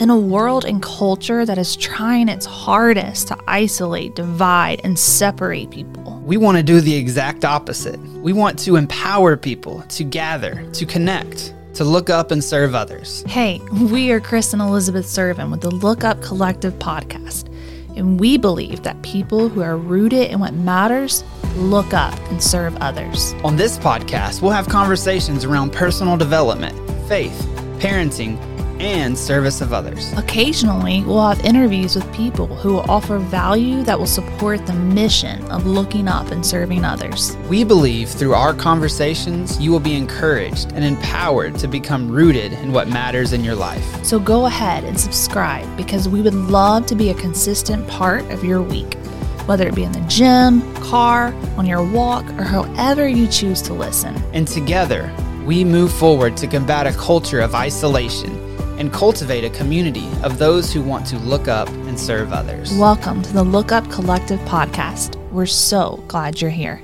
In a world and culture that is trying its hardest to isolate, divide, and separate people, we want to do the exact opposite. We want to empower people to gather, to connect, to look up and serve others. Hey, we are Chris and Elizabeth Sirven with the Look Up Collective podcast, and we believe that people who are rooted in what matters look up and serve others. On this podcast, we'll have conversations around personal development, faith, parenting, and service of others. Occasionally, we'll have interviews with people who will offer value that will support the mission of looking up and serving others. We believe through our conversations, you will be encouraged and empowered to become rooted in what matters in your life. So go ahead and subscribe because we would love to be a consistent part of your week, whether it be in the gym, car, on your walk, or however you choose to listen. And together, we move forward to combat a culture of isolation and cultivate a community of those who want to look up and serve others. Welcome to the Look Up Collective podcast. We're so glad you're here.